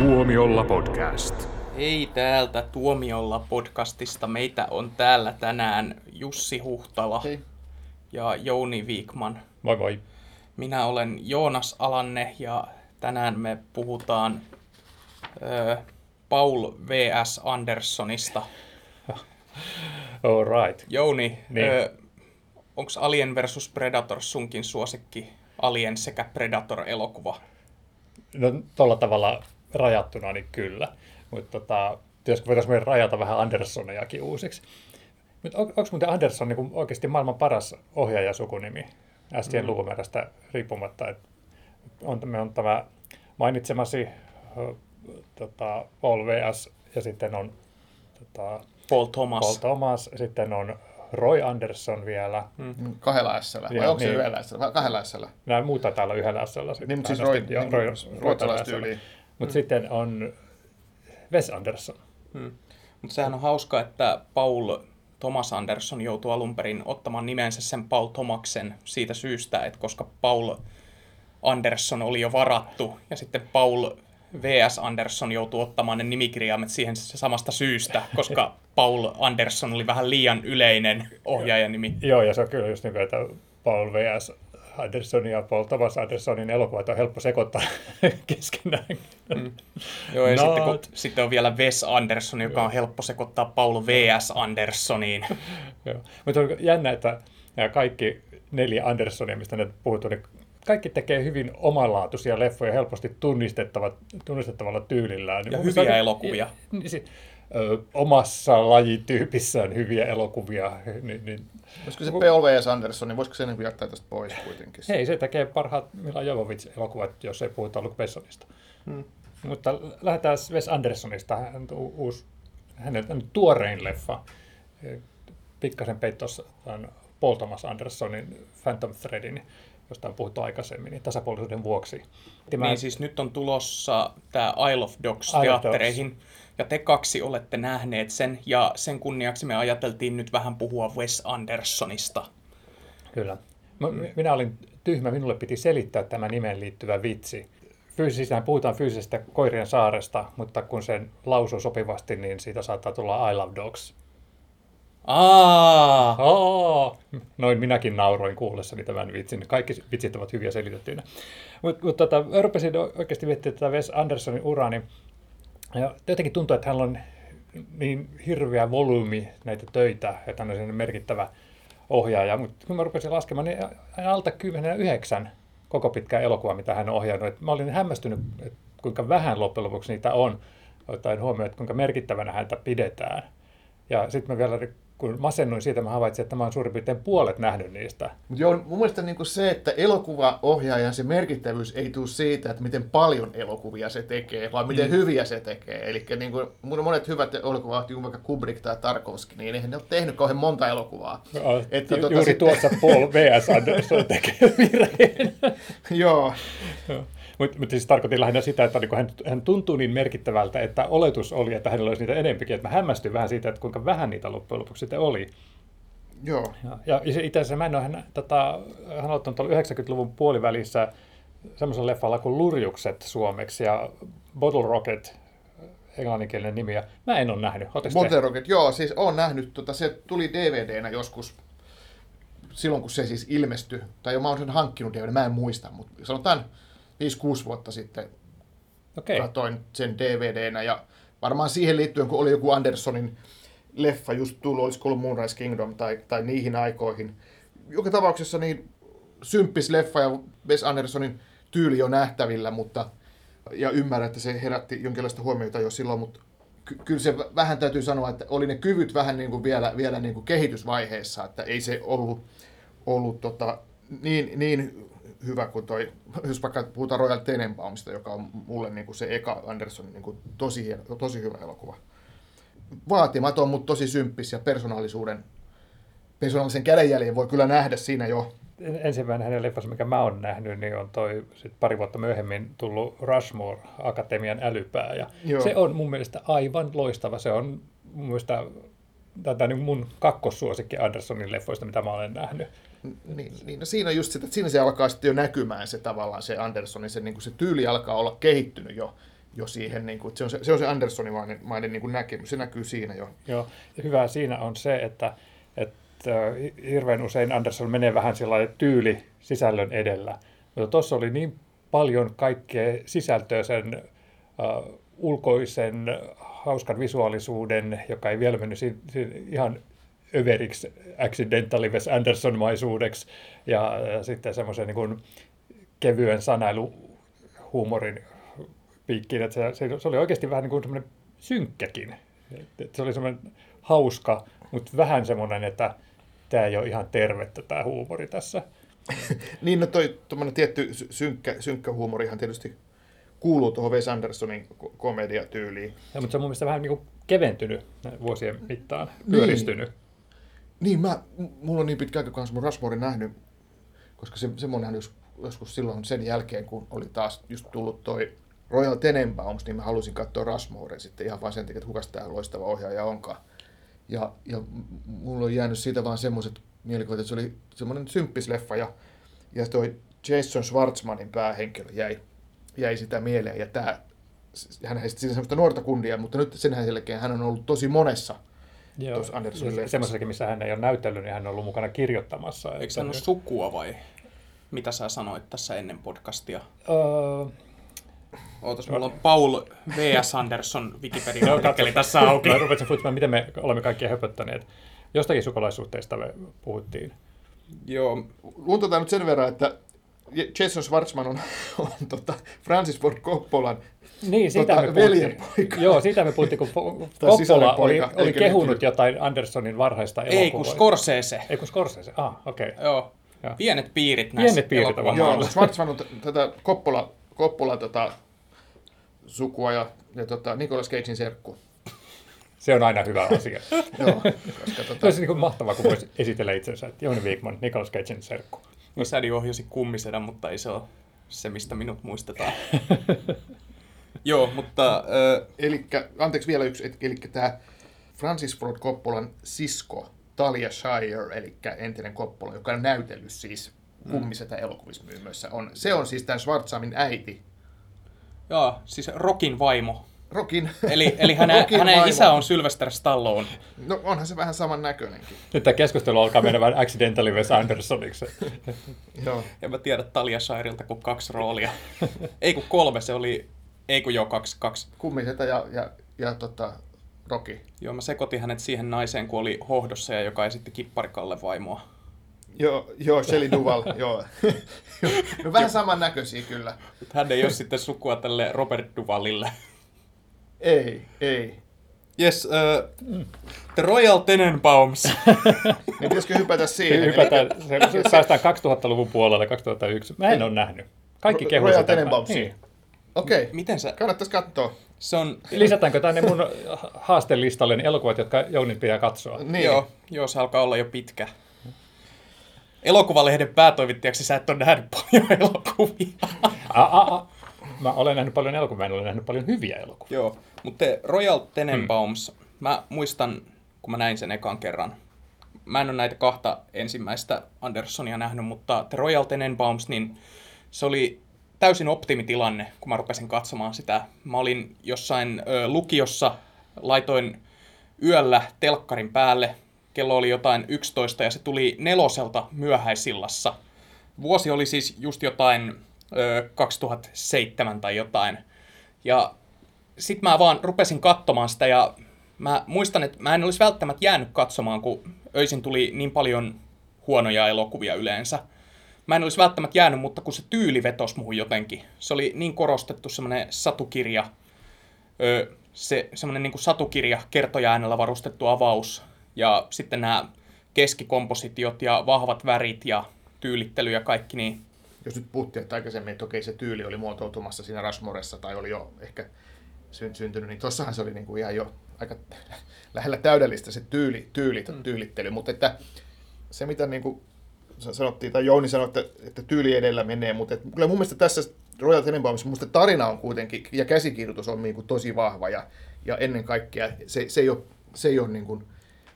Tuomiolla podcast. Hei täältä Tuomiolla podcastista. Meitä on täällä tänään Jussi Huhtala Hei. ja Jouni Viikman. Moi moi. Minä olen Joonas Alanne ja tänään me puhutaan ö, Paul V.S. Anderssonista. All right. Jouni, Niin. onko Alien vs. Predator sunkin suosikki Alien sekä Predator-elokuva? No tuolla tavalla rajattuna, niin kyllä. Mutta tota, jos voitaisiin rajata vähän Anderssonejakin uusiksi. Mutta on, onko muuten Andersson niin oikeasti maailman paras ohjaajasukunimi? Ästien mm. lukumäärästä riippumatta. Et on, me on tämä mainitsemasi ö, tota, Paul V.S. ja sitten on tota, Paul Thomas. Paul Thomas, sitten on Roy Anderson vielä. Mm, Kahdella S-llä. Vai onko se niin. yhdellä S-llä? Kahdella S-llä. Nämä muuta täällä yhdellä s Niin, mutta siis Roy, niin, Roy, ruotsalaistyyliin. Mutta sitten on Wes Anderson. Hmm. Mutta sehän on hauska, että Paul Thomas Anderson joutui alun perin ottamaan nimensä sen Paul Thomaksen siitä syystä, että koska Paul Anderson oli jo varattu ja sitten Paul V.S. Anderson joutui ottamaan ne nimikirjaimet siihen samasta syystä, koska Paul Anderson oli vähän liian yleinen ohjaajanimi. Joo, ja se on kyllä just niin kuin, että Paul V.S. Anderson ja Paul Thomas Andersonin elokuvat on helppo sekoittaa keskenään. Mm. Joo, ja Not. sitten, kun, sitten on vielä Wes Anderson, joka on helppo sekoittaa Paul V.S. Andersoniin. Joo. Mutta on jännä, että nämä kaikki neljä Andersonia, mistä nyt puhuttu, niin kaikki tekee hyvin omanlaatuisia leffoja helposti tunnistettava, tunnistettavalla tyylillään. Ja Mun hyviä elokuvia. Niin, si- ö, omassa lajityypissään hyviä elokuvia. Niin, niin, Olisiko se Paul V.S. Anderson, niin voisiko se niin jättää tästä pois kuitenkin? hei, se tekee parhaat Mila Jovovich-elokuvat, jos ei puhuta Luke Bessonista. Hmm. Mutta lähdetään Wes Andersonista. Hän u- uusi, hänen tuorein leffa. Pikkasen peittossa on Paul Thomas Andersonin Phantom Threadin, josta on puhuttu aikaisemmin, niin tasapuolisuuden vuoksi. Mä- Niin siis nyt on tulossa tämä Isle of Dogs Isle teattereihin, ja te kaksi olette nähneet sen, ja sen kunniaksi me ajateltiin nyt vähän puhua Wes Andersonista. Kyllä. Minä olin tyhmä, minulle piti selittää tämä nimeen liittyvä vitsi. Fyysisään puhutaan fyysisestä koirien saaresta, mutta kun sen lausuu sopivasti, niin siitä saattaa tulla I love dogs. Aa, Aa! Noin minäkin nauroin kuullessani tämän vitsin. Kaikki vitsit ovat hyviä selitettyinä. Mutta mut, tota, rupesin oikeasti miettimään tätä Wes Andersonin uraa, niin ja jotenkin tuntuu, että hänellä on niin hirveä volyymi näitä töitä, että hän on merkittävä ohjaaja. Mutta kun mä rupesin laskemaan, niin alta 10 koko pitkä elokuva, mitä hän on ohjannut. Et mä olin hämmästynyt, että kuinka vähän loppujen lopuksi niitä on, ottaen huomioon, että kuinka merkittävänä häntä pidetään. Ja sitten mä vielä, kun masennuin siitä, mä havaitsin, että mä oon suurin piirtein puolet nähnyt niistä. Joo, mun mielestä niin se, että elokuvaohjaajan se merkittävyys ei tule siitä, että miten paljon elokuvia se tekee, vaan miten mm. hyviä se tekee. Eli niin kuin, monet hyvät elokuvat, niin vaikka Kubrick tai Tarkovski, niin eihän ne ole tehnyt kauhean monta elokuvaa. Että Että Ju- tota juuri sitten- tuossa Paul V.S. Anderson tekee virheen. joo. Mutta mut siis tarkoitin lähinnä sitä, että niin hän, hän tuntuu niin merkittävältä, että oletus oli, että hänellä olisi niitä enempikin. Että mä hämmästyin vähän siitä, että kuinka vähän niitä loppujen lopuksi sitten oli. Joo. Ja, ja se- itse asiassa mä en ole, hän, tota, hän on ottanut tuolla 90-luvun puolivälissä semmoisen leffalla kuin Lurjukset suomeksi ja Bottle Rocket, englanninkielinen nimi. Ja mä en ole nähnyt. Oletteko te? Bottle Rocket, joo, siis on nähnyt, tota, se tuli DVD-nä joskus silloin, kun se siis ilmestyi, tai jo mä oon sen hankkinut DVD, mä en muista, mutta sanotaan 5-6 vuotta sitten Okei. katoin sen DVD-nä ja varmaan siihen liittyen, kun oli joku Andersonin leffa just tullut, olisiko ollut Moonrise Kingdom tai, tai niihin aikoihin. Joka tapauksessa niin symppis leffa ja Wes Andersonin tyyli on nähtävillä, mutta ja ymmärrän, että se herätti jonkinlaista huomiota jo silloin, mutta ky- kyllä se vähän täytyy sanoa, että oli ne kyvyt vähän niin kuin vielä, vielä niin kuin kehitysvaiheessa, että ei se ollut, ollut tota, niin, niin hyvä kuin toi, jos vaikka puhutaan Royal Tenenbaumista, joka on mulle niin kuin se eka Andersonin niin kuin tosi, hieno, tosi hyvä elokuva. Vaatimaton, mutta tosi symppis ja persoonallisuuden, persoonallisen kädenjäljen voi kyllä nähdä siinä jo. ensimmäinen hänen leffansa, mikä mä oon nähnyt, niin on toi sit pari vuotta myöhemmin tullut Rushmore, Akatemian älypää. Ja Joo. se on mun mielestä aivan loistava. Se on mun mielestä tätä niin mun kakkossuosikki Andersonin leffoista, mitä mä olen nähnyt. Niin, niin no siinä just sitä, että siinä se alkaa sitten jo näkymään se tavallaan se Andersonin, se, niin kuin se tyyli alkaa olla kehittynyt jo. jo siihen, niin kuin, se, on se, se on se Andersonin mainen, niin kuin näkemys, se näkyy siinä jo. Joo, ja hyvää siinä on se, että, että hirveän usein Anderson menee vähän sellainen tyyli sisällön edellä. Mutta tuossa oli niin paljon kaikkea sisältöä sen uh, ulkoisen hauskan visuaalisuuden, joka ei vielä mennyt si- si- ihan överiksi accidentally Wes Anderson-maisuudeksi ja, sitten semmoisen niin kuin kevyen sanailuhuumorin piikkiin, että se, se, oli oikeasti vähän niin kuin semmoinen synkkäkin. Et se oli semmoinen hauska, mutta vähän semmoinen, että tämä ei ole ihan tervettä tämä huumori tässä. niin, no toi tietty synkkä, synkkä huumorihan tietysti kuuluu tuohon Wes Andersonin komediatyyliin. Ja, mutta se on mun mielestä vähän niin kuin keventynyt vuosien mittaan, pyöristynyt. Niin, niin mä, mulla on niin pitkä aika kanssa mun Rasmorin nähnyt, koska se, semmoinenhan jos, joskus silloin sen jälkeen, kun oli taas just tullut toi Royal Tenenbaums, niin mä halusin katsoa Rasmoren sitten ihan vain sen takia, että kukas tämä loistava ohjaaja onkaan. Ja, ja mulla on jäänyt siitä vaan semmoiset mielikuvat, että se oli semmoinen symppisleffa ja, ja toi Jason Schwartzmanin päähenkilö jäi, jäi sitä mieleen. Ja tää, hän ei siinä semmoista nuorta kundia, mutta nyt sen jälkeen hän on ollut tosi monessa tuossa Andersonin Semmoisessakin, missä hän ei ole näytellyt, niin hän on ollut mukana kirjoittamassa. Eikö hän ole sukua vai mitä sä sanoit tässä ennen podcastia? Uh, Ootas, mulla on Paul V.S. Anderson Wikipedia-artikkeli tässä auki. Mä rupesin futsimaan, miten me olemme kaikki höpöttäneet. Jostakin sukulaisuhteista me puhuttiin. Joo. Luontotaan nyt sen verran, että Jason Schwartzman on, on tota Francis Ford Coppolan niin, siitä tota, me veljenpoika. Joo, siitä me puhuttiin, kun Coppola oli, oli kehunut jotain Andersonin varhaista elokuvaa. Ei, kun Scorsese. Ei, kun Scorsese. Ah, okei. Okay. Joo. Ja. Pienet piirit näissä Pienet piirit ovat Joo, Schwartzman on tätä Coppola, Coppola tota, sukua ja, ja tota, Nicolas Cagein serkku. Se on aina hyvä asia. Joo, koska, tota... Se olisi niin mahtavaa, kun voisi esitellä itsensä, että Jouni Wigman, Nicolas Cagein serkku. No sädi ohjasi kummisedän, mutta ei se ole se, mistä minut muistetaan. Joo, mutta... Äh... Elikkä, anteeksi vielä yksi, eli tämä Francis Ford Coppolan sisko, Talia Shire, eli entinen Coppola, joka on näytellyt siis kummisetä elokuvissa on, se on siis tämän Schwarzamin äiti, Joo, siis Rokin vaimo. Rokin. Eli, eli hänen, Rokin hänen isä on Sylvester Stallone. No onhan se vähän saman näköinenkin. Nyt tämä keskustelu alkaa mennä vähän accidentally Wes Andersoniksi. Joo. En mä tiedä Talia Shirelta kuin kaksi roolia. ei kun kolme, se oli, ei kun joo, kaksi. kaksi. Kummisetä ja, ja, ja tota, Roki. Joo, mä sekoitin hänet siihen naiseen, kun oli hohdossa ja joka esitti Kipparikalle vaimoa. Joo, joo Shelley Duval, joo. no vähän saman näköisiä kyllä. Hän ei ole sitten sukua tälle Robert Duvalille. Ei, ei. Yes, uh, The Royal Tenenbaums. niin pitäisikö hypätä siihen? Hypätään, se, se päästään 2000-luvun puolelle, 2001. Mä en ole nähnyt. Kaikki kehuu Royal Tenenbaums. Niin. Okei. Okay. Miten sä? Kannattaisi katsoa. Se on... Lisätäänkö tänne mun haastelistalle ne elokuvat, jotka Jounin pitää katsoa? Niin. Joo, joo, se alkaa olla jo pitkä elokuvalehden päätoimittajaksi sä et ole nähnyt paljon elokuvia. A, a, a. Mä olen nähnyt paljon elokuvia, en ole nähnyt paljon hyviä elokuvia. Joo, mutta Royal Tenenbaums, hmm. mä muistan, kun mä näin sen ekan kerran. Mä en ole näitä kahta ensimmäistä Andersonia nähnyt, mutta The Royal Tenenbaums, niin se oli täysin optimitilanne, kun mä rupesin katsomaan sitä. Mä olin jossain ö, lukiossa, laitoin yöllä telkkarin päälle, kello oli jotain 11 ja se tuli neloselta myöhäisillassa. Vuosi oli siis just jotain 2007 tai jotain. Ja sitten mä vaan rupesin katsomaan sitä ja mä muistan, että mä en olisi välttämättä jäänyt katsomaan, kun öisin tuli niin paljon huonoja elokuvia yleensä. Mä en olisi välttämättä jäänyt, mutta kun se tyyli vetosi muuhun jotenkin. Se oli niin korostettu semmoinen satukirja, se semmoinen niin satukirja, kertoja varustettu avaus, ja sitten nämä keskikompositiot ja vahvat värit ja tyylittely ja kaikki, niin jos nyt puhuttiin että aikaisemmin, että okei se tyyli oli muotoutumassa siinä Rasmoressa tai oli jo ehkä syntynyt, niin tossahan se oli niin kuin ihan jo aika lähellä täydellistä se tyyli, tyyli mm. tyylittely, mutta että se mitä niin kuin sanottiin, tai Jouni sanoi, että, että tyyli edellä menee, mutta että, kyllä mun mielestä tässä Royal Tenenbaumissa musta tarina on kuitenkin, ja käsikirjoitus on niin kuin tosi vahva, ja, ja ennen kaikkea se, se ei ole, se ei ole niin kuin,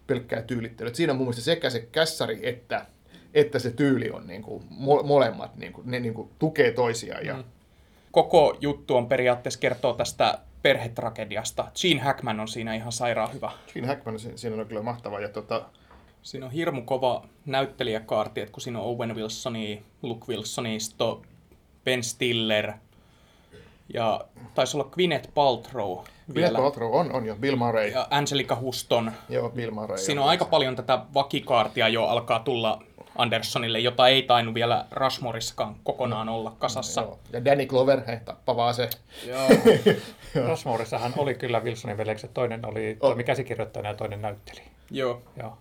pelkkää tyylittelyä. Siinä on mun mielestä sekä se kässäri että, että se tyyli on niin kuin, mo- molemmat, niin kuin, ne niin kuin, tukee toisiaan. Ja... Mm. koko juttu on periaatteessa kertoo tästä perhetragediasta. Gene Hackman on siinä ihan sairaan hyvä. Gene Hackman si- siinä on kyllä mahtava. Ja tota, Siinä on hirmu kova näyttelijäkaarti, että kun siinä on Owen Wilsoni, Luke Wilsoni, on Ben Stiller ja taisi olla Gwyneth Paltrow Gwyneth vielä. Paltrow on, on jo. Bill Murray. Ja Angelica Huston. Joo, Bill Murray. Siinä on aika paljon tätä vakikaartia jo alkaa tulla Andersonille, jota ei tainnut vielä Rushmoreissakaan kokonaan olla kasassa. Joo. Ja Danny Glover, he, tappavaa se. Joo. Rushmoreissahan oli kyllä Wilsonin veljekset. Toinen oli toimi käsikirjoittajana ja toinen näytteli. Joo. Joo.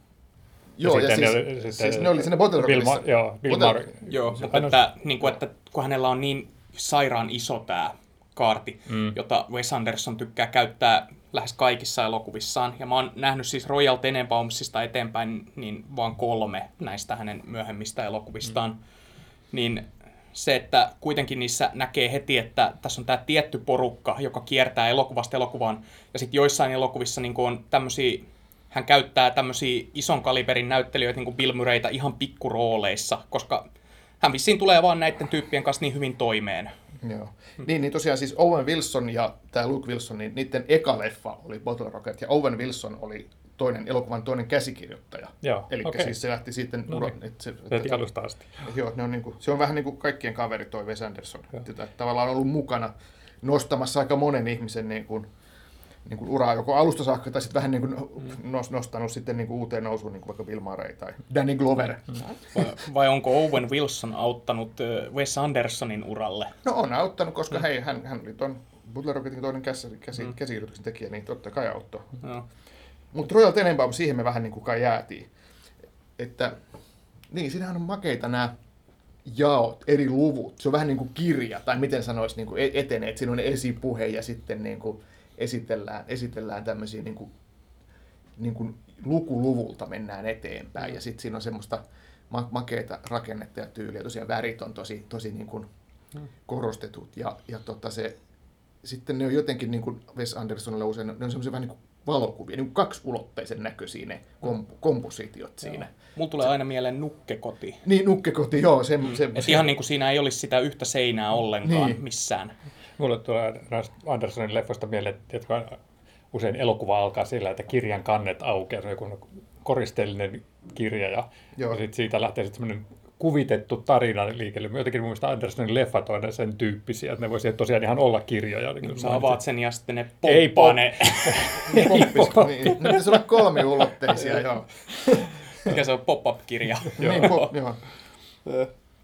Joo, ja, sitten siis, ne- sitten- siis ne oli siinä. Ma- joo, Bill Bottle- Murray. Joo, mutta että, niin kuin, että kun hänellä on niin sairaan iso tämä kaarti, mm. jota Wes Anderson tykkää käyttää lähes kaikissa elokuvissaan. Ja mä oon nähnyt siis Royal Tenenbaumsista eteenpäin niin vaan kolme näistä hänen myöhemmistä elokuvistaan. Mm. Niin se, että kuitenkin niissä näkee heti, että tässä on tämä tietty porukka, joka kiertää elokuvasta elokuvaan. Ja sitten joissain elokuvissa niin on tämmöisiä, hän käyttää tämmöisiä ison kaliberin näyttelijöitä, niin kuin Bill Murrayta ihan pikkurooleissa, koska hän vissiin tulee vaan näiden tyyppien kanssa niin hyvin toimeen. Joo. Niin, niin tosiaan siis Owen Wilson ja tämä Luke Wilson, niin niiden eka leffa oli Bottle Rocket, ja Owen Wilson oli toinen elokuvan toinen käsikirjoittaja. Joo, Eli okei. siis se lähti sitten... No uro, niin. että se, että, alusta asti. joo, ne on niin kuin, se on vähän niin kuin kaikkien kaveri toi Wes Anderson. Että tavallaan on ollut mukana nostamassa aika monen ihmisen niin kuin, niin kuin uraa joko alusta saakka tai sitten vähän niin kuin nos- nostanut sitten niin kuin uuteen nousuun, niin kuin vaikka Bill Murray tai Danny Glover. Vai, vai onko Owen Wilson auttanut Wes Andersonin uralle? No on auttanut, koska hei, hän, hän oli tuon Butler Rocketin toinen käsi, käsi, mm. käsikirjoituksen tekijä, niin totta kai auttoi. No. Mutta Royal Tenenbaum, siihen me vähän niin kuin kai jäätiin. Että, niin, siinähän on makeita nämä jaot, eri luvut. Se on vähän niin kuin kirja, tai miten sanoisi, niin kuin e- etenee, että siinä on esipuhe ja sitten niin kuin esitellään, esitellään tämmöisiä niin kuin, niin kuin lukuluvulta mennään eteenpäin. Ja sitten siinä on semmoista ma- makeita rakennetta ja tyyliä. Tosiaan värit on tosi, tosi niin kuin korostetut. Ja, ja tota se, sitten ne on jotenkin, niin kuin Wes Andersonilla usein, ne on semmoisia vähän niin kuin valokuvia, niin kaksiulotteisen näköisiä ne kom- kompositiot siinä. Mulla tulee aina mieleen nukkekoti. Niin, nukkekoti, joo. Se, se, Et se, ihan niin kuin siinä ei olisi sitä yhtä seinää ollenkaan Niin. missään. Mulle tulee Andersonin leffoista mieleen, jotka usein elokuva alkaa sillä, että kirjan kannet aukeaa, se on joku koristeellinen kirja ja, Joo. ja sit siitä lähtee sitten semmoinen kuvitettu tarina liikelle. Jotenkin mun mielestä Andersonin leffat on sen tyyppisiä, että ne voisi tosiaan ihan olla kirjoja. Niin kuin Sä avaat sen ja sitten ne Ei pomppaa pop- ne. poppis, niin, ne pitäisi olla kolmiulotteisia, joo. Mikä se on pop-up-kirja. niin, pop, joo.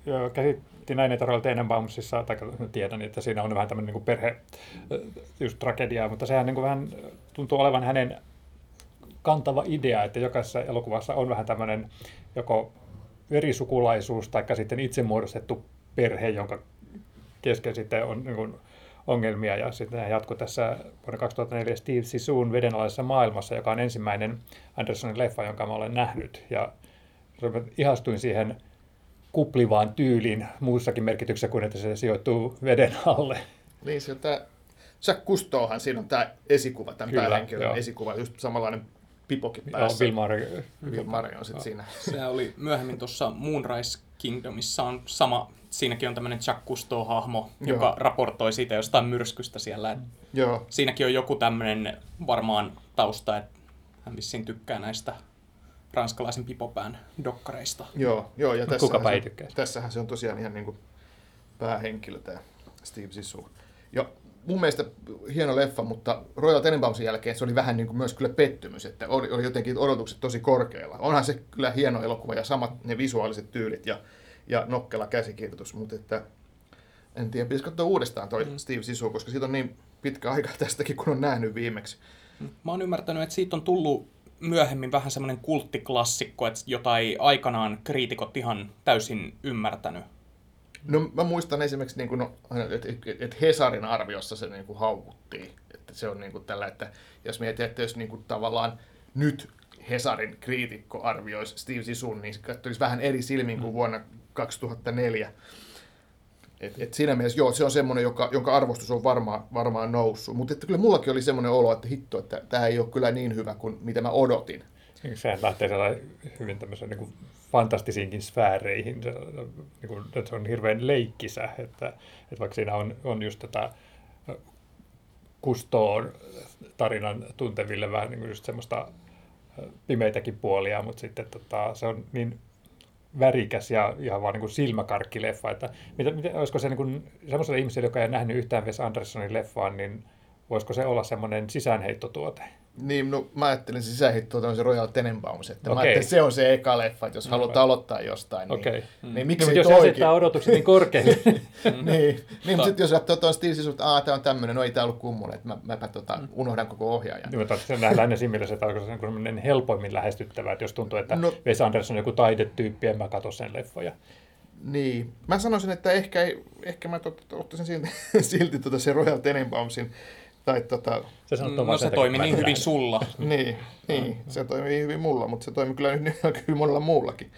Joo, käsitti näin, että Royal Tenenbaumsissa, tai tiedän, että siinä on vähän tämmöinen niin perhe, just tragediaa, mutta sehän niin kuin vähän tuntuu olevan hänen kantava idea, että jokaisessa elokuvassa on vähän tämmöinen joko verisukulaisuus tai sitten itse muodostettu perhe, jonka kesken sitten on niin kuin ongelmia. Ja sitten jatkoi tässä vuonna 2004 Steve Sissoon Vedenalaisessa maailmassa, joka on ensimmäinen Andersonin leffa, jonka mä olen nähnyt. Ja ihastuin siihen kuplivaan tyyliin muussakin merkityksessä kuin että se sijoittuu veden alle. Niin, se on tää, Jack Cousteauhan siinä on tämä esikuva, tämän Kyllä, päähenkilön joo. esikuva, just samanlainen pipokin Joo, päässä. Bill Murray. Bill Murray on sitten siinä. Sehän oli myöhemmin tuossa Moonrise Kingdomissa on sama, siinäkin on tämmöinen Jack Cousteau-hahmo, Joo. joka raportoi siitä jostain myrskystä siellä. Et Joo, Siinäkin on joku tämmöinen varmaan tausta, että hän vissiin tykkää näistä ranskalaisen pipopään dokkareista. joo, joo. Ja tässähän Kukapa se, ei tykkäisi. Tässähän se on tosiaan ihan niin kuin päähenkilö, tämä Steve Zissou. Ja mun mielestä hieno leffa, mutta Royal Tenenbaumsin jälkeen se oli vähän niin kuin myös kyllä pettymys, että oli, oli jotenkin odotukset tosi korkealla. Onhan se kyllä hieno elokuva ja samat ne visuaaliset tyylit ja, ja nokkela käsikirjoitus, mutta että en tiedä, pitäisi katsoa uudestaan toi mm. Steve Zissou, koska siitä on niin pitkä aika tästäkin, kun on nähnyt viimeksi. Mä oon ymmärtänyt, että siitä on tullut myöhemmin vähän semmoinen kulttiklassikko, että jota ei aikanaan kriitikot ihan täysin ymmärtänyt. No mä muistan esimerkiksi, niin kuin, no, että et, et Hesarin arviossa se niin kuin haukuttiin. Että se on niin kuin tällä, että jos mietit, että jos niin kuin tavallaan nyt Hesarin kriitikko arvioisi Steve Sisun, niin se katsoisi vähän eri silmin kuin vuonna 2004. Et, et siinä mielessä, joo, se on semmoinen, joka, jonka arvostus on varmaan, varmaan noussut. Mutta kyllä mullakin oli semmoinen olo, että hitto, että tämä ei ole kyllä niin hyvä kuin mitä mä odotin. Sehän lähtee hyvin tämmöisen niin fantastisiinkin sfääreihin. Se, niin kuin, että se on hirveän leikkisä, että, että vaikka siinä on, on just tätä Kustoon tarinan tunteville vähän niin kuin just semmoista pimeitäkin puolia, mutta sitten tota, se on niin värikäs ja ihan vaan niin kuin silmäkarkkileffa. Että mitä, mitä, olisiko se niin kuin, semmoiselle ihmiselle, joka ei nähnyt yhtään Wes Andersonin leffaa, niin voisiko se olla semmoinen sisäänheittotuote? Niin, no mä ajattelin on se Royal Tenenbaums, että okay. mä ajattelin, että se on se eka leffa, että jos No, halutaan vai. aloittaa jostain, niin, Okei. niin Niin, miksei mutta jos toikin? asettaa odotukset niin korkealle, niin, niin mutta sitten jos katsoo tuon Zissou, että aah, tämä on tämmöinen, no ei tämä ollut kummonen, että mä, mäpä tota, unohdan koko ohjaajan. Niin, mutta se nähdään siinä mielessä, että onko se semmoinen helpoimmin lähestyttävä, että jos tuntuu, että No- no. Wes Anderson on joku taidetyyppi, en mä katso sen leffoja. Niin. Mä sanoisin, että ehkä, ei, ehkä mä tot, ottaisin silti, silti tota se Royal Tenenbaumsin. Tai tota, Se No se sen toimi takia, niin että mä en hyvin sulla. niin, niin, se toimii hyvin mulla, mutta se toimii kyllä nyt hyvin monella muullakin.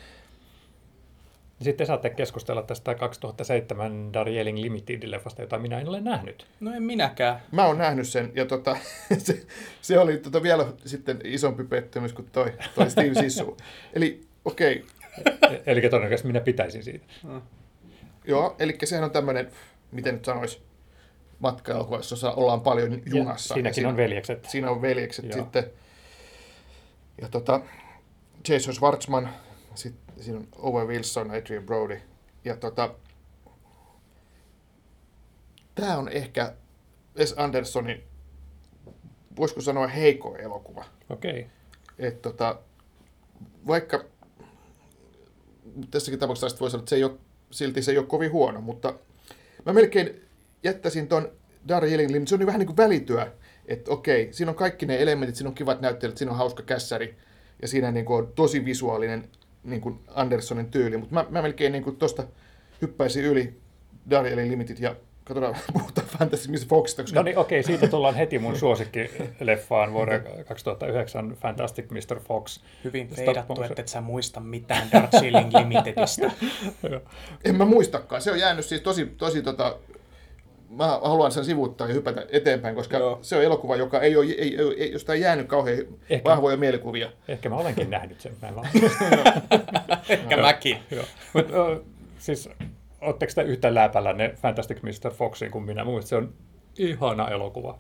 Sitten saatte keskustella tästä 2007 Darjeeling Limited-leffasta, jota minä en ole nähnyt. No en minäkään. Mä oon nähnyt sen, ja tota, se, se oli tota vielä sitten isompi pettymys kuin toi, toi Steve Zissou. Eli okei, okay, E- Eli todennäköisesti minä pitäisin siitä. joo, eli sehän on tämmöinen, miten nyt sanois, matka jossa ollaan paljon junassa. Ja siinäkin siinä, on veljekset. Siinä on veljekset Joo. sitten. Ja tota, Jason Schwartzman, sitten siinä on Owen Wilson, Adrian Brody. Ja tota, tämä on ehkä Wes Andersonin, voisiko sanoa heiko elokuva. Okei. Et tota, vaikka tässäkin tapauksessa voi sanoa, että se ei ole, silti se ei ole kovin huono, mutta mä melkein jättäisin ton Darjeeling Lim, se on niin vähän niin kuin välityö, että okei, siinä on kaikki ne elementit, siinä on kivat näyttelijät, siinä on hauska kässäri, ja siinä niin kuin on tosi visuaalinen niin kuin Andersonin tyyli, mutta mä, mä melkein niin kuin tosta hyppäisin yli Darjeeling Limited ja katsotaan, puhutaan Fantasy Miss Foxista, koska No niin, okei, siitä tullaan heti mun suosikkileffaan vuoden 2009 Fantastic Mr. Fox. Hyvin Stop feidattu, että et sä muista mitään Darjeeling Limitedistä. En mä muistakaan. Se on jäänyt siis tosi, tosi tota, mä haluan sen sivuuttaa ja hypätä eteenpäin, koska Joo. Se on elokuva, joka ei ole, ei, ei, ei, josta ei jäänyt kauhean Ehkä. Vahvoja mielikuvia. Ehkä mä olenkin nähnyt sen. Mä en. Ehkä mäkin. Joo. Mut, ö, siis, ootteko te yhtä läpällä ne Fantastic Mr. Foxin kuin minä? Mun mielestä se on ihana elokuva.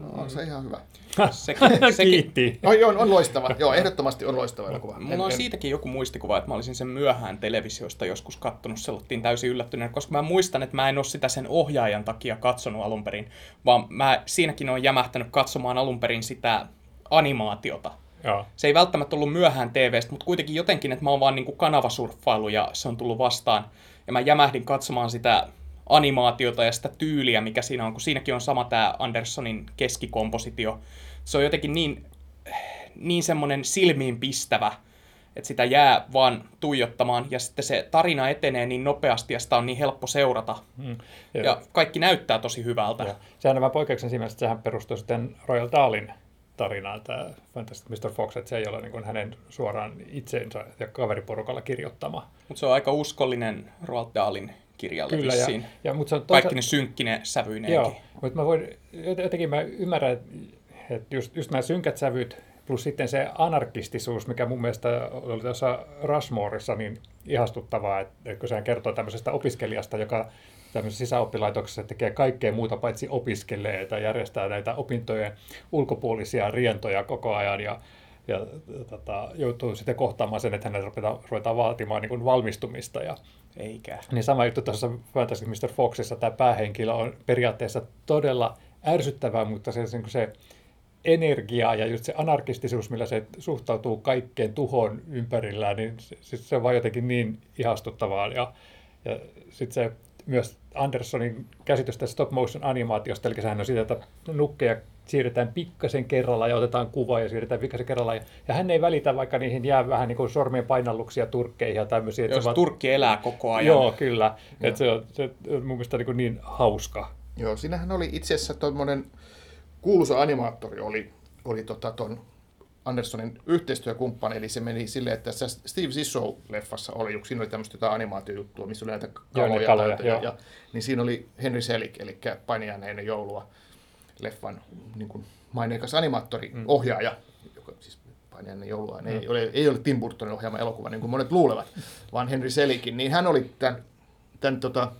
No, on se ihan hyvä. Sekin, sekin, Kiitti. No, joo, on, on loistava. Joo, ehdottomasti on loistava elokuva. Mulla on siitäkin joku muistikuva, että mä olisin sen myöhään televisiosta joskus kattonut, se oltiin täysin yllättyneen, koska mä muistan, että mä en ole sitä sen ohjaajan takia katsonut alun perin, vaan mä siinäkin on jämähtänyt katsomaan alun perin sitä animaatiota. Joo. Se ei välttämättä ollut myöhään TVstä, mutta kuitenkin jotenkin, että mä oon vaan niinku kanavasurffailu ja se on tullut vastaan. Ja mä jämähdin katsomaan sitä animaatiota ja sitä tyyliä, mikä siinä on, kun siinäkin on sama tämä Andersonin keskikompositio. Se on jotenkin niin, niin semmoinen silmiin pistävä, että sitä jää vaan tuijottamaan ja sitten se tarina etenee niin nopeasti ja sitä on niin helppo seurata. Mm. Ja kaikki näyttää tosi hyvältä. Joo. Sehän on vähän poikkeuksen siinä, että sehän perustuu sitten Royal Dahlin tarinaan, tämä Fantastic Mr. Fox, että se ei ole niin kuin hänen suoraan itseensä ja kaveriporukalla kirjoittama. Mutta se on aika uskollinen Roald Dahlin kirjalle Kyllä, ja, vissiin. ja, mutta se on Kaikki ne synkkine sävyineenkin. Joo, mutta mä voin, jotenkin mä ymmärrän, että just, just nämä synkät sävyt, plus sitten se anarkistisuus, mikä mun mielestä oli tuossa Rushmoreissa niin ihastuttavaa, että kun sehän kertoo tämmöisestä opiskelijasta, joka tämmöisessä sisäoppilaitoksessa tekee kaikkea muuta paitsi opiskelee tai järjestää näitä opintojen ulkopuolisia rientoja koko ajan ja, ja tota, joutuu sitten kohtaamaan sen, että hänen ruvetaan, ruvetaan vaatimaan niin kuin valmistumista ja Eikä. niin sama juttu tuossa Fantastic Mr. Foxissa, tämä päähenkilö on periaatteessa todella ärsyttävää, mutta se, se, se energia ja just se anarkistisuus, millä se suhtautuu kaikkeen tuhoon ympärillään, niin se, se, on vaan jotenkin niin ihastuttavaa. Ja, ja sitten se myös Andersonin käsitys tästä stop motion animaatiosta, eli sehän on sitä, että nukkeja siirretään pikkasen kerralla ja otetaan kuva ja siirretään pikkasen kerralla. Ja, ja hän ei välitä, vaikka niihin jää vähän niin kuin sormien painalluksia turkkeihin ja tämmöisiä. että se Jos vaan- Turkki elää koko ajan. Joo, kyllä. Et se, on, se on mun mielestä niin, niin hauska. Joo, siinähän oli itse asiassa tuommoinen kuuluisa animaattori oli, oli tota ton Andersonin yhteistyökumppani, eli se meni silleen, että tässä Steve Zissou-leffassa oli, siinä oli tämmöistä jotain animaatiojuttua, missä oli näitä Joo, kaloja, kaloja, näitä, ja, joo. ja, niin siinä oli Henry Selick, eli painijainen joulua, leffan niin kuin maineikas animaattori, mm. ohjaaja, joka siis ennen joulua. Mm. Ei, ole, ei ole Tim Burtonin ohjaama elokuva, niin kuin monet luulevat, vaan Henry Selikin. Niin hän oli tämän, tämän tota,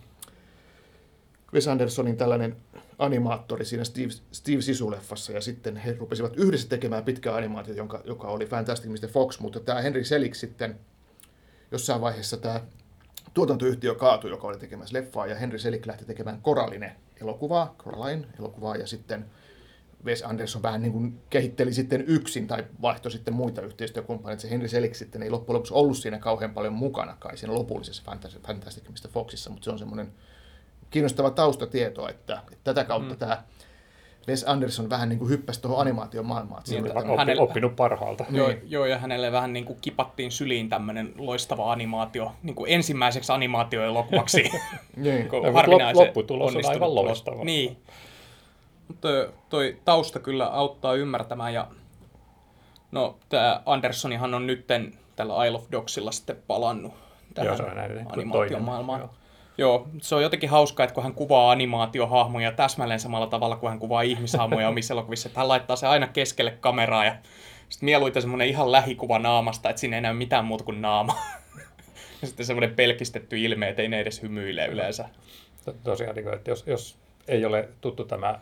Wes Andersonin tällainen animaattori siinä Steve, Steve Sisu-leffassa, ja sitten he rupesivat yhdessä tekemään pitkää animaatiota, jonka, joka oli Fantastic Mr. Fox, mutta tämä Henry Selick sitten jossain vaiheessa tämä tuotantoyhtiö kaatui, joka oli tekemässä leffaa, ja Henry Selick lähti tekemään Korallinen elokuvaa, Coraline elokuvaa, ja sitten Wes Anderson vähän niin kuin kehitteli sitten yksin tai vaihtoi sitten muita yhteistyökumppaneita. Se Henry Selick sitten ei loppujen lopuksi ollut siinä kauhean paljon mukana kai siinä lopullisessa Fantastic Mr. Foxissa, mutta se on semmoinen kiinnostava taustatieto, että, että tätä kautta mm. tämä Wes Anderson vähän niin kuin hyppäsi tuohon animaation maailmaan. Niin, oppi, hänelle, oppinut parhaalta. Joo, niin. joo, ja hänelle vähän niin kuin kipattiin syliin tämmöinen loistava animaatio, niin kuin ensimmäiseksi animaatioelokuvaksi. niin. Harvinaisen Lopputulos on aivan loistava. Niin. Mutta toi tausta kyllä auttaa ymmärtämään, ja no tämä Andersonihan on nytten tällä Isle of Dogsilla sitten palannut tähän animaatiomaailmaan. Joo. Joo, se on jotenkin hauskaa, että kun hän kuvaa animaatiohahmoja täsmälleen samalla tavalla kuin hän kuvaa ihmishahmoja omissa elokuvissa, että hän laittaa se aina keskelle kameraa ja sitten mieluiten semmoinen ihan lähikuva naamasta, että siinä ei näy mitään muuta kuin naama. ja sitten semmoinen pelkistetty ilme, että ei ne edes hymyile yleensä. Tosiaan, niin että jos, jos ei ole tuttu tämä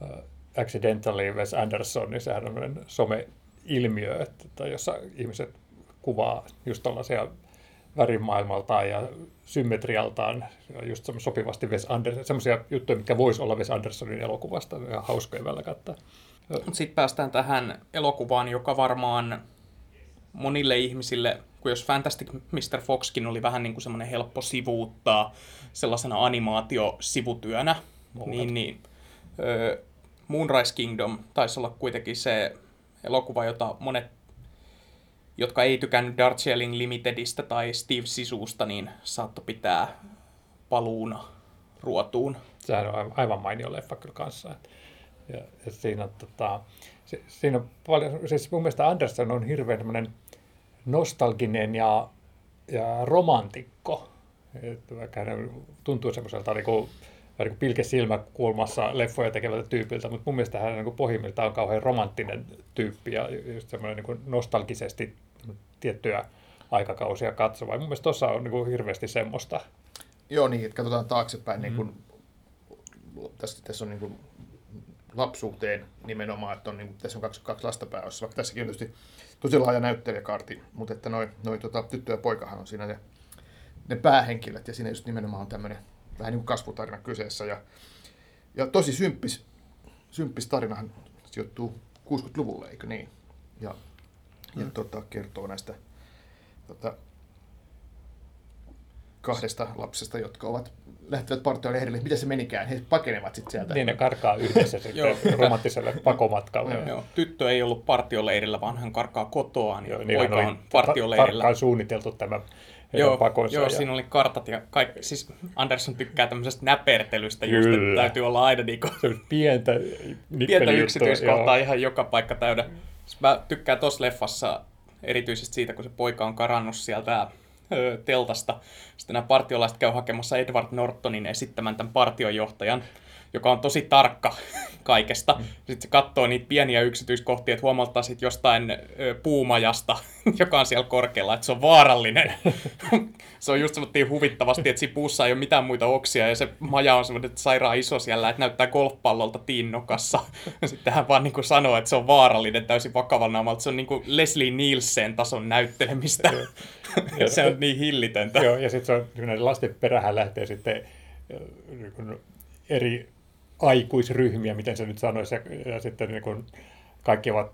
uh, Accidentally Wes Anderson, niin sehän on some-ilmiö, että, jossa ihmiset kuvaa just tällaisia värimaailmaltaan ja symmetrialtaan just sopivasti Wes Anderson, semmoisia juttuja, mitkä voisi olla Wes Andersonin elokuvasta, ihan hauskoja välillä katsoa. Sitten päästään tähän elokuvaan, joka varmaan monille ihmisille, kun jos Fantastic Mr. Foxkin oli vähän niin kuin semmoinen helppo sivuuttaa sellaisena animaatiosivutyönä, niin, niin äh, Moonrise Kingdom taisi olla kuitenkin se elokuva, jota monet jotka ei tykännyt Darjeeling Limitedistä tai Steve Sisusta, niin saattoi pitää paluuna ruotuun. Sehän on aivan mainio leffa kyllä kanssa. Ja, ja siinä, tota, se, siinä on paljon, siis mun mielestä Anderson on hirveän nostalginen ja, ja romantikko. Että vaikka hän tuntuu semmoiselta niin kuin, niin kuin pilke silmäkulmassa leffoja tekevältä tyypiltä, mutta mun mielestä hän niin kuin pohjimmiltaan on kauhean romanttinen tyyppi ja just semmoinen niin nostalgisesti tiettyjä aikakausia katsova. Mun mielestä tuossa on niin kuin hirveästi semmoista. Joo niin, että katsotaan taaksepäin. Mm-hmm. Niin kuin, tässä, tässä on niin kuin lapsuuteen nimenomaan, että on, niin kuin, tässä on kaksi, kaksi lasta pääosassa, vaikka tässäkin on tietysti tosi laaja näyttelijäkaarti, mutta että noin noi, tota, tyttö ja poikahan on siinä ne, ne päähenkilöt, ja siinä just nimenomaan on tämmöinen vähän niin kuin kasvutarina kyseessä, ja, ja tosi symppis, symppis tarinahan sijoittuu 60-luvulle, eikö niin? Ja ja tota, kertoo näistä tota, kahdesta lapsesta, jotka ovat lähtevät partioille lehdelle. Mitä se menikään? He pakenevat sitten sieltä. Niin, ne karkaa yhdessä sitten romanttiselle pakomatkalle. Joo, joo. Tyttö ei ollut partioleirillä, vaan hän karkaa kotoaan. Joo, niin poika on partioleirillä. Tarkkaan suunniteltu tämä joo, pakonsa. Joo, ja... siinä oli kartat ja kaikki. Siis Anderson tykkää tämmöisestä näpertelystä just, että täytyy olla aina niin kuin, pientä, pientä yksityiskohtaa ihan joka paikka täydä. Siis mä tykkään tuossa leffassa erityisesti siitä, kun se poika on karannut sieltä teltasta. Sitten nämä partiolaiset käy hakemassa Edward Nortonin esittämän tämän partiojohtajan, joka on tosi tarkka kaikesta. Mm. Sitten se katsoo niitä pieniä yksityiskohtia, että huomauttaa sitten jostain ö, puumajasta, joka on siellä korkealla, että se on vaarallinen. se on just semmoinen huvittavasti, että siinä puussa ei ole mitään muita oksia, ja se maja on semmoinen sairaan iso siellä, että näyttää golfpallolta tiinnokassa. Sitten hän vaan niin kuin sanoo, että se on vaarallinen täysin vakavalla naamalla. Se on niin kuin Leslie Nielsen tason näyttelemistä. ja se on niin hillitöntä. Joo, ja sitten se on, näiden lasten perähän lähtee sitten niin eri aikuisryhmiä, miten se nyt sanoisi, ja, ja sitten niin kuin kaikki ovat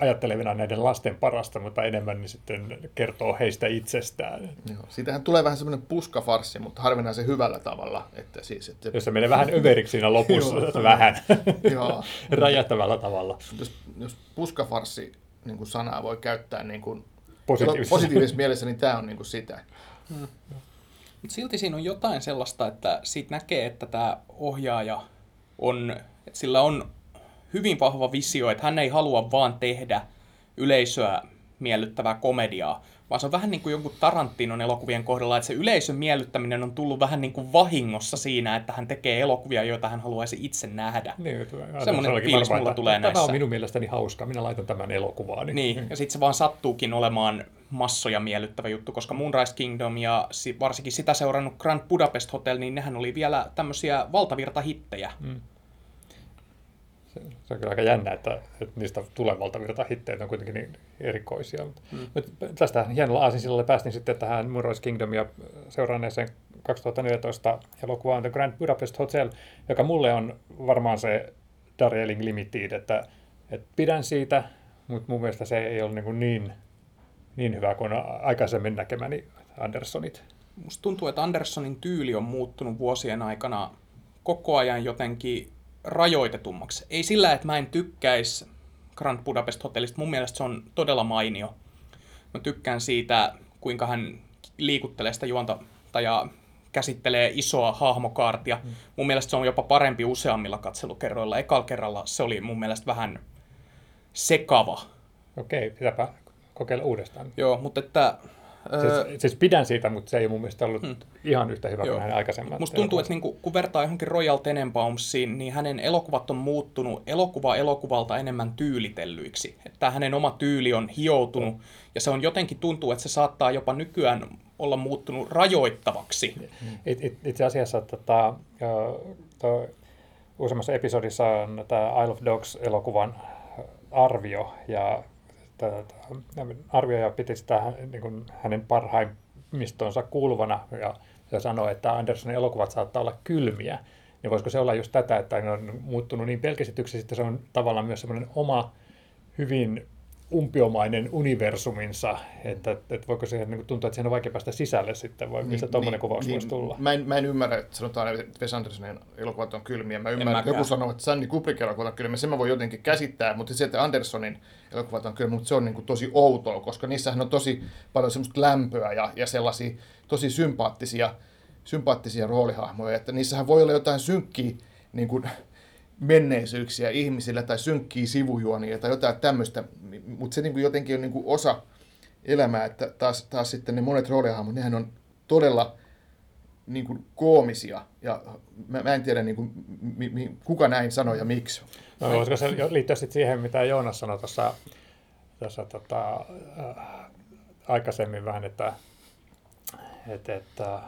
ajattelevina näiden lasten parasta, mutta enemmän niin sitten kertoo heistä itsestään. Joo. Siitähän tulee vähän semmoinen puskafarssi, mutta harvinaisen hyvällä tavalla. Että siis, että... Jos se menee vähän överiksi siinä lopussa, vähän räjähtävällä tavalla. Jos, jos puskafarssi niin kuin sanaa voi käyttää niin kuin positiivisessa. positiivisessa mielessä, niin tämä on niin kuin sitä. Hmm. Mutta silti siinä on jotain sellaista, että siitä näkee, että tämä ohjaaja on, että sillä on hyvin vahva visio, että hän ei halua vaan tehdä yleisöä miellyttävää komediaa, vaan se on vähän niin kuin jonkun Tarantinon elokuvien kohdalla, että se yleisön miellyttäminen on tullut vähän niin kuin vahingossa siinä, että hän tekee elokuvia, joita hän haluaisi itse nähdä. Niin, Semmoinen fiilis mulla tulee Tämä näissä. on minun mielestäni hauskaa, minä laitan tämän elokuvaan. Niin, ja sitten se vaan sattuukin olemaan massoja miellyttävä juttu, koska Moonrise Kingdom ja si- varsinkin sitä seurannut Grand Budapest Hotel, niin nehän oli vielä tämmöisiä valtavirtahittejä. Mm. Se, se on kyllä aika jännä, että, että niistä tulevalta virta hitteitä on kuitenkin niin erikoisia. Mm. Mutta tästä hienolla aasinsillalla päästiin sitten tähän Moonrise Kingdom ja seuranneeseen 2014 elokuvaan The Grand Budapest Hotel, joka mulle on varmaan se Darjeeling Limited, että, että pidän siitä, mutta mun mielestä se ei ole niin, niin, niin hyvä kuin aikaisemmin näkemäni Andersonit. Musta tuntuu, että Andersonin tyyli on muuttunut vuosien aikana koko ajan jotenkin rajoitetummaksi. Ei sillä, että mä en tykkäisi Grand Budapest Hotellista. Mun mielestä se on todella mainio. Mä tykkään siitä, kuinka hän liikuttelee sitä juonta ja käsittelee isoa hahmokaartia. Mm. Mun mielestä se on jopa parempi useammilla katselukerroilla. Ekalla kerralla se oli mun mielestä vähän sekava. Okei, pitääpä kokeilla uudestaan. Joo, mutta että Siis, siis pidän siitä, mutta se ei mun mielestä ollut hmm. ihan yhtä hyvä Joo. kuin hänen aikaisemmat. Musta tuntuu, että niinku, kun vertaa johonkin Royal Tenenbaumsiin, niin hänen elokuvat on muuttunut elokuva elokuvalta enemmän tyylitellyiksi. Että hänen oma tyyli on hioutunut, hmm. ja se on jotenkin tuntuu, että se saattaa jopa nykyään olla muuttunut rajoittavaksi. It, it, itse asiassa tota, to, uusemmassa episodissa on tämä Isle of Dogs-elokuvan arvio, ja arvioija piti sitä niin kuin hänen parhaimmistonsa kuuluvana ja, ja sanoi, että Andersonin elokuvat saattaa olla kylmiä. Niin voisiko se olla just tätä, että ne on muuttunut niin pelkistetyksi, että se on tavallaan myös semmoinen oma hyvin umpiomainen universuminsa, että, että voiko se niin tuntua, että siihen on vaikea päästä sisälle sitten, vai mistä niin, tuommoinen niin, kuvaus niin, voisi tulla? Mä en, mä en ymmärrä, että sanotaan, että Wes Andersonin elokuvat on kylmiä. Mä ymmärrän, että joku sanoo, että Sandy Kubrick elokuvat on kylmiä, sen mä voin jotenkin käsittää, mutta se, että Andersonin elokuvat on kylmiä, mutta se on niin kuin tosi outoa, koska niissähän on tosi paljon semmoista lämpöä ja, ja sellaisia tosi sympaattisia, sympaattisia roolihahmoja, että niissähän voi olla jotain synkkiä niin kuin, menneisyyksiä ihmisillä tai synkkiä sivujuonia tai jotain tämmöistä, mutta se niin kuin jotenkin on niin kuin osa elämää, että taas, taas sitten ne monet roolihahmot, nehän on todella niin kuin koomisia ja mä, mä en tiedä niin kuin, mi, mi, kuka näin sanoi ja miksi. No, voisiko se liittyä sitten siihen, mitä Joonas sanoi tuossa, tuossa tota, äh, aikaisemmin vähän, että, että, että,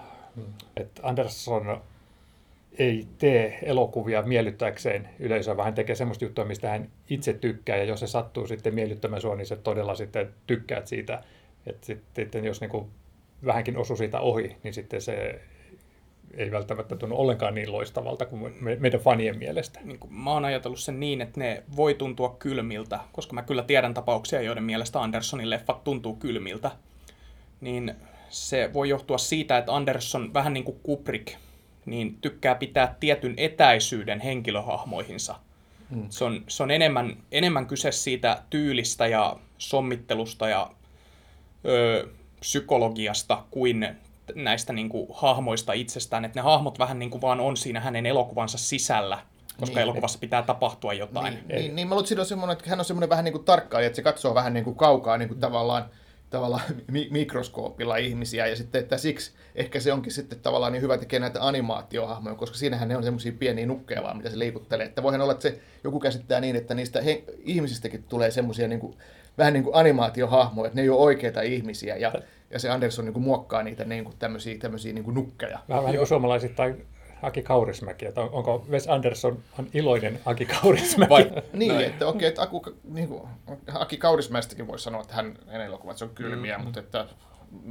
että Anderson ei tee elokuvia miellyttääkseen yleisöä, vaan hän tekee semmoista juttua, mistä hän itse tykkää, ja jos se sattuu sitten miellyttämään sua, niin se todella sitten tykkäät siitä. Että sitten jos niin vähänkin osuu siitä ohi, niin sitten se ei välttämättä tunnu ollenkaan niin loistavalta kuin me, meidän fanien mielestä. Niin kuin mä oon ajatellut sen niin, että ne voi tuntua kylmiltä, koska mä kyllä tiedän tapauksia, joiden mielestä Andersonin leffat tuntuu kylmiltä. Niin se voi johtua siitä, että Anderson, vähän niin kuin Kubrick, niin tykkää pitää tietyn etäisyyden henkilöhahmoihinsa. Mm. Se on, se on enemmän, enemmän kyse siitä tyylistä ja sommittelusta ja ö, psykologiasta kuin näistä niin kuin, hahmoista itsestään. Että ne hahmot vähän niin kuin vaan on siinä hänen elokuvansa sisällä, koska niin, elokuvassa pitää tapahtua jotain. Niin, niin, niin mä luulen, että semmoinen, että hän on semmoinen vähän niin kuin tarkkailija, että se katsoo vähän niin kuin kaukaa niin kuin tavallaan tavallaan mi- mikroskoopilla ihmisiä, ja sitten, että siksi ehkä se onkin sitten tavallaan niin hyvä tekee näitä animaatiohahmoja, koska siinähän ne on semmoisia pieniä nukkeja vaan, mitä se liikuttelee. Että voihan olla, että se joku käsittää niin, että niistä he- ihmisistäkin tulee semmoisia niin vähän niin kuin animaatiohahmoja, että ne ei ole oikeita ihmisiä, ja, ja se Anderson niin kuin muokkaa niitä niin kuin tämmöisiä, tämmöisiä niin kuin nukkeja. Vähän, vähän niin kuin suomalaisittain Aki Kaurismäki, että onko Wes Anderson on iloinen Aki Kaurismäki? Vai, niin, Noin. että okei, että Aku, niin kuin, Aki Kaurismäestäkin voisi sanoa, että hän, hänen elokuvat se on kylmiä, mm. mutta että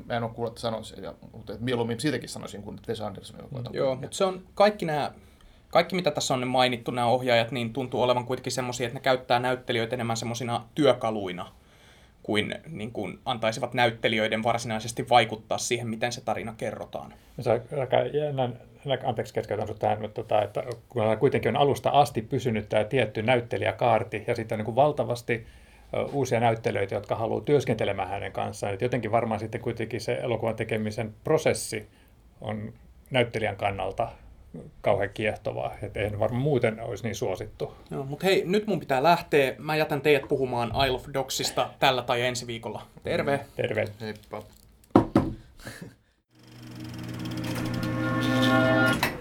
mä en ole kuullut, että sanoisin, ja, mutta että mieluummin siitäkin sanoisin kuin Wes Anderson elokuvat on Joo, mutta se on kaikki nämä kaikki mitä tässä on mainittu, nämä ohjaajat, niin tuntuu olevan kuitenkin semmoisia, että ne käyttää näyttelijöitä enemmän semmoisina työkaluina kuin, niin kuin antaisivat näyttelijöiden varsinaisesti vaikuttaa siihen, miten se tarina kerrotaan. Se on aika jännän anteeksi keskeytän sinut tähän, mutta tota, että kun kuitenkin on alusta asti pysynyt tämä tietty näyttelijäkaarti ja sitten on niin kuin valtavasti uusia näyttelijöitä, jotka haluaa työskentelemään hänen kanssaan. Että jotenkin varmaan sitten kuitenkin se elokuvan tekemisen prosessi on näyttelijän kannalta kauhean kiehtovaa. Että eihän varmaan muuten olisi niin suosittu. Joo, mutta hei, nyt mun pitää lähteä. Mä jätän teidät puhumaan Isle of Dogsista tällä tai ensi viikolla. Terve! Terve. Heippa. Música